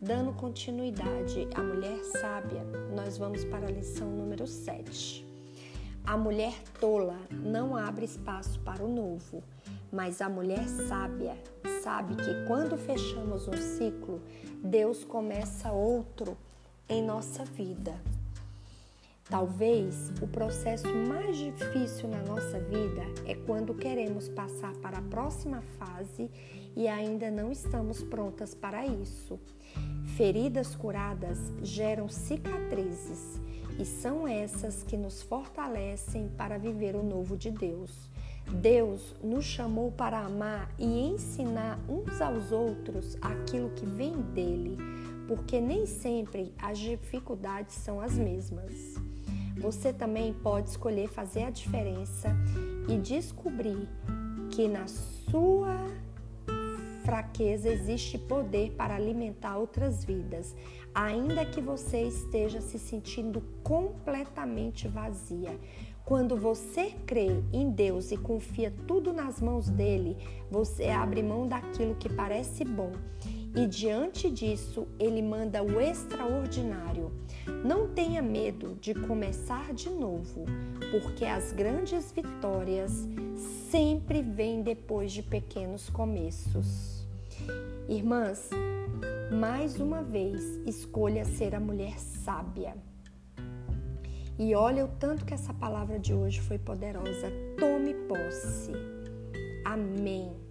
dando continuidade à mulher sábia, nós vamos para a lição número 7. A mulher tola não abre espaço para o novo, mas a mulher sábia sabe que quando fechamos um ciclo, Deus começa outro em nossa vida. Talvez o processo mais difícil na nossa vida é quando queremos passar para a próxima fase e ainda não estamos prontas para isso. Feridas curadas geram cicatrizes e são essas que nos fortalecem para viver o novo de Deus. Deus nos chamou para amar e ensinar uns aos outros aquilo que vem dele, porque nem sempre as dificuldades são as mesmas. Você também pode escolher fazer a diferença e descobrir que na sua fraqueza existe poder para alimentar outras vidas, ainda que você esteja se sentindo completamente vazia. Quando você crê em Deus e confia tudo nas mãos dele, você abre mão daquilo que parece bom e diante disso ele manda o extraordinário. Não tenha medo de começar de novo, porque as grandes vitórias sempre vêm depois de pequenos começos. Irmãs, mais uma vez, escolha ser a mulher sábia. E olha o tanto que essa palavra de hoje foi poderosa. Tome posse. Amém.